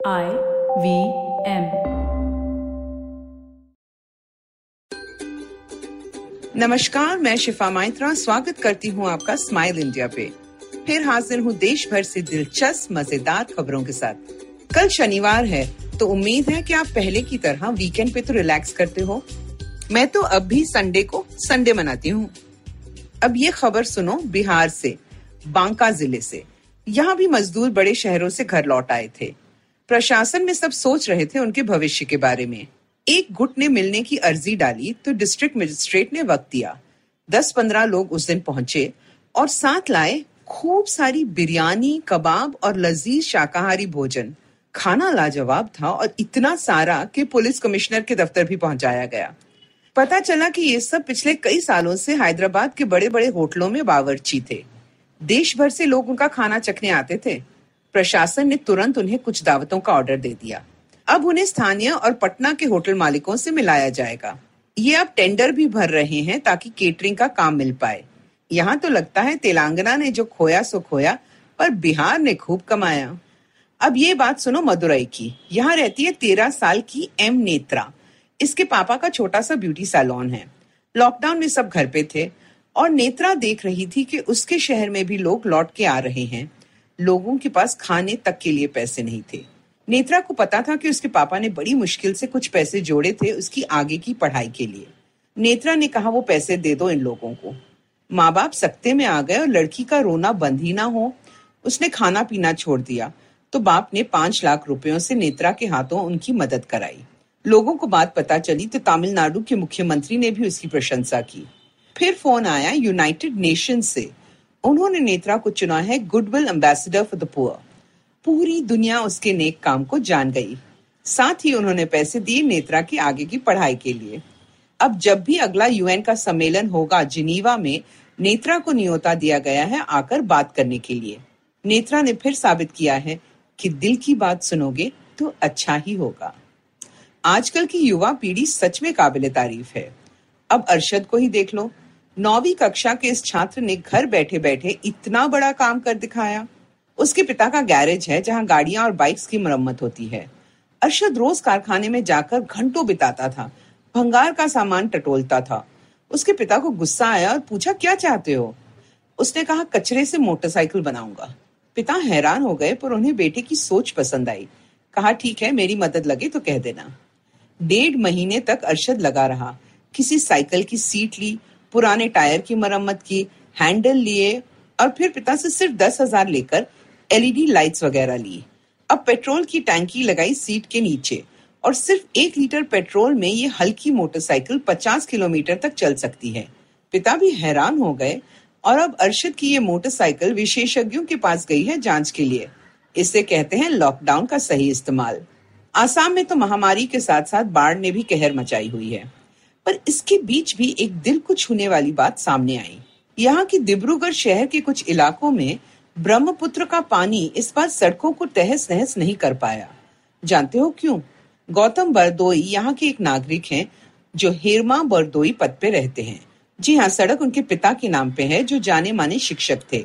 I V M नमस्कार, मैं शिफा माइत्रा, स्वागत करती हूँ आपका स्माइल इंडिया पे। फिर हाजिर हूँ देश भर से दिलचस्प, मज़ेदार खबरों के साथ। कल शनिवार है तो उम्मीद है कि आप पहले की तरह वीकेंड पे तो रिलैक्स करते हो। मैं तो अब भी संडे को संडे मनाती हूँ। अब ये खबर सुनो बिहार से, बांका ज़िले से। यहाँ भी मजदूर बड़े शहरों से घर लौट आए थे। प्रशासन में सब सोच रहे थे उनके भविष्य के बारे में। एक गुट ने मिलने की अर्जी डाली तो डिस्ट्रिक्ट मजिस्ट्रेट ने वक्त दिया। दस पंद्रह लोग उस दिन पहुँचे और साथ लाए खूब सारी बिरयानी, कबाब और लजीज शाकाहारी भोजन। खाना लाजवाब था और इतना सारा कि पुलिस कमिश्नर के दफ्तर भी पहुँचाया गया। पता चला कि ये सब पिछले कई सालों से हैदराबाद के बड़े बड़े होटलों में बावर्ची थे। देश भर से लोग उनका खाना चखने आते थे। प्रशासन ने तुरंत उन्हें कुछ दावतों का ऑर्डर दे दिया। अब उन्हें स्थानीय और पटना के होटल मालिकों से मिलाया जाएगा। ये अब टेंडर भी भर रहे हैं ताकि केटरिंग का काम मिल पाए। यहाँ तो लगता है तेलंगाना ने जो खोया सो खोया, पर बिहार ने खूब कमाया। अब ये बात सुनो मदुरई की। यहाँ रहती है तेरह साल की एम नेत्रा। इसके पापा का छोटा सा ब्यूटी सैलून है। लॉकडाउन में सब घर पे थे और नेत्रा देख रही थी कि उसके शहर में भी लोग लौट के आ रहे हैं। लोगों के पास खाने तक के लिए पैसे नहीं थे। नेत्रा को पता था कि उसके पापा ने बड़ी मुश्किल से कुछ पैसे जोड़े थे उसकी आगे की पढ़ाई के लिए। नेत्रा ने कहा, वो पैसे दे दो इन लोगों को। माँ बाप सकते में आ गए और लड़की का रोना बंद ही ना हो। उसने खाना पीना छोड़ दिया तो बाप ने पाँच लाख रुपयों से नेत्रा के हाथों उनकी मदद कराई। लोगों को बात पता चली तो तमिलनाडु के मुख्यमंत्री ने भी उसकी प्रशंसा की। फिर फ़ोन आया यूनाइटेड नेशन से। उन्होंने नेत्रा को चुना है goodwill ambassador for the poor. पूरी दुनिया उसके नेक काम को जान गई। साथ ही उन्होंने पैसे दिए नेत्रा की आगे की पढ़ाई के लिए। अब जब भी अगला यूएन का सम्मेलन होगा जिनीवा में, नेत्रा को नियोता दिया गया है आकर बात करने के लिए। नेत्रा ने फिर साबित किया है कि दिल की बात सुनोगे तो अच्छा ही होगा। आजकल की युवा पीढ़ी सच में काबिल तारीफ़ है। अब अरशद को ही देख लो। नौवीं कक्षा के इस छात्र ने घर बैठे बैठे इतना बड़ा काम कर दिखाया। उसके पिता का गैरेज है जहाँ गाड़ियाँ और बाइक्स की मरम्मत होती है। अरशद रोज कारखाने में जाकर घंटों बिताता था। भंगार का सामान टटोलता था। उसके पिता को गुस्सा आया और पूछा, क्या चाहते हो? उसने कहा, कचरे से मोटरसाइकिल बनाऊँगा। पिता हैरान हो गए, पर उन्हें बेटे की सोच पसंद आई। कहा, ठीक है, मेरी मदद लगे तो कह देना। डेढ़ महीने तक अरशद लगा रहा। किसी साइकिल की सीट ली पुराने टायर की मरम्मत की, हैंडल लिए और फिर पिता से सिर्फ़ दस हज़ार लेकर एलईडी लाइट्स वगैरह ली। अब पेट्रोल की टैंकी लगाई सीट के नीचे और सिर्फ़ एक लीटर पेट्रोल में ये हल्की मोटरसाइकिल पचास किलोमीटर तक चल सकती है। पिता भी हैरान हो गए और अब अरशद की ये मोटरसाइकिल विशेषज्ञों के पास गई है जाँच के लिए। इसे कहते हैं लॉकडाउन का सही इस्तेमाल। आसाम में तो महामारी के साथ साथ बाढ़ ने भी कहर मचाई हुई है। पर इसके बीच भी एक दिल को छूने वाली बात सामने आई। यहाँ की डिब्रूगढ़ शहर के कुछ इलाकों में ब्रह्मपुत्र का पानी इस बार सड़कों को तहस नहस नहीं कर पाया। जानते हो क्यों? गौतम बरदोई यहाँ के एक नागरिक हैं, जो हेरमा बरदोई पद पे रहते हैं। जी हाँ सड़क उनके पिता के नाम पे है, जो जाने माने शिक्षक थे।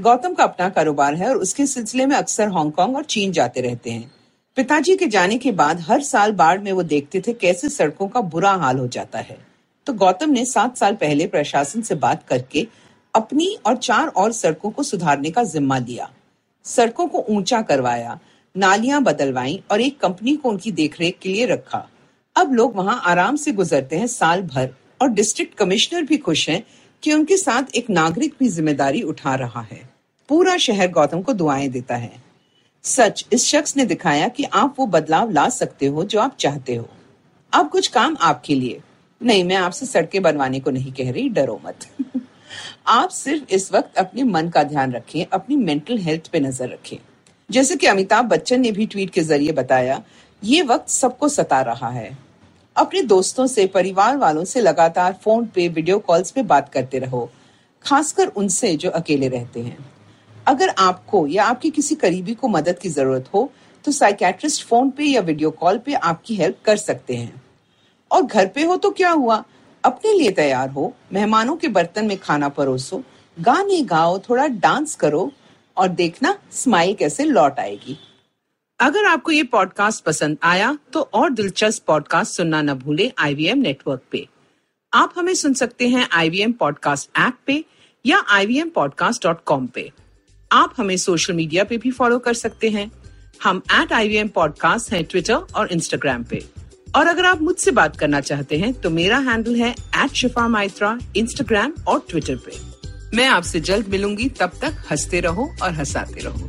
गौतम का अपना कारोबार है और उसके सिलसिले में अक्सर हांगकांग और चीन जाते रहते हैं। पिताजी के जाने के बाद हर साल बाढ़ में वो देखते थे कैसे सड़कों का बुरा हाल हो जाता है। तो गौतम ने सात साल पहले प्रशासन से बात करके अपनी और चार और सड़कों को सुधारने का जिम्मा लिया। सड़कों को ऊँचा करवाया, नालियाँ बदलवाई और एक कंपनी को उनकी देखरेख के लिए रखा। अब लोग वहाँ आराम से गुजरते हैं साल भर और डिस्ट्रिक्ट कमिश्नर भी खुश हैं कि उनके साथ एक नागरिक भी ज़िम्मेदारी उठा रहा है। पूरा शहर गौतम को दुआएँ देता है। सच, इस शख्स ने दिखाया कि आप वो बदलाव ला सकते हो जो आप चाहते हो। अब कुछ काम आपके लिए। नहीं, मैं आपसे सड़कें बनवाने को नहीं कह रही, डरो मत। आप सिर्फ़ इस वक्त अपने मन का ध्यान रखें, अपनी मेंटल हेल्थ पे नज़र रखें। जैसे कि अमिताभ बच्चन ने भी ट्वीट के ज़रिए बताया, ये वक्त सबको सता रहा है। अपने दोस्तों से, परिवार वालों से लगातार फ़ोन पे वीडियो कॉल्स पे बात करते रहो, खासकर उनसे जो अकेले रहते हैं। अगर आपको या आपके किसी करीबी को मदद की ज़रूरत हो तो साइकेट्रिस्ट फ़ोन पे या वीडियो कॉल पे आपकी हेल्प कर सकते हैं। और घर पे हो तो क्या हुआ? अपने लिए तैयार हो, मेहमानों के बर्तन में खाना परोसो, गाने गाओ, थोड़ा डांस करो और देखना स्माइल कैसे लौट आएगी। अगर आपको ये पॉडकास्ट पसंद आया तो और दिलचस्प पॉडकास्ट सुनना न भूले आईवीएम नेटवर्क पे। आप हमें सुन सकते हैं आईवीएम पॉडकास्ट ऐप पे या ivmpodcast.com पे। आप हमें सोशल मीडिया पे भी फॉलो कर सकते हैं। हम एट आई वी पॉडकास्ट है ट्विटर और इंस्टाग्राम पे। और अगर आप मुझसे बात करना चाहते हैं तो मेरा हैंडल है एट शिफा माइत्रा इंस्टाग्राम और ट्विटर पे। मैं आपसे जल्द मिलूँगी, तब तक हँसते रहो और हंसाते रहो।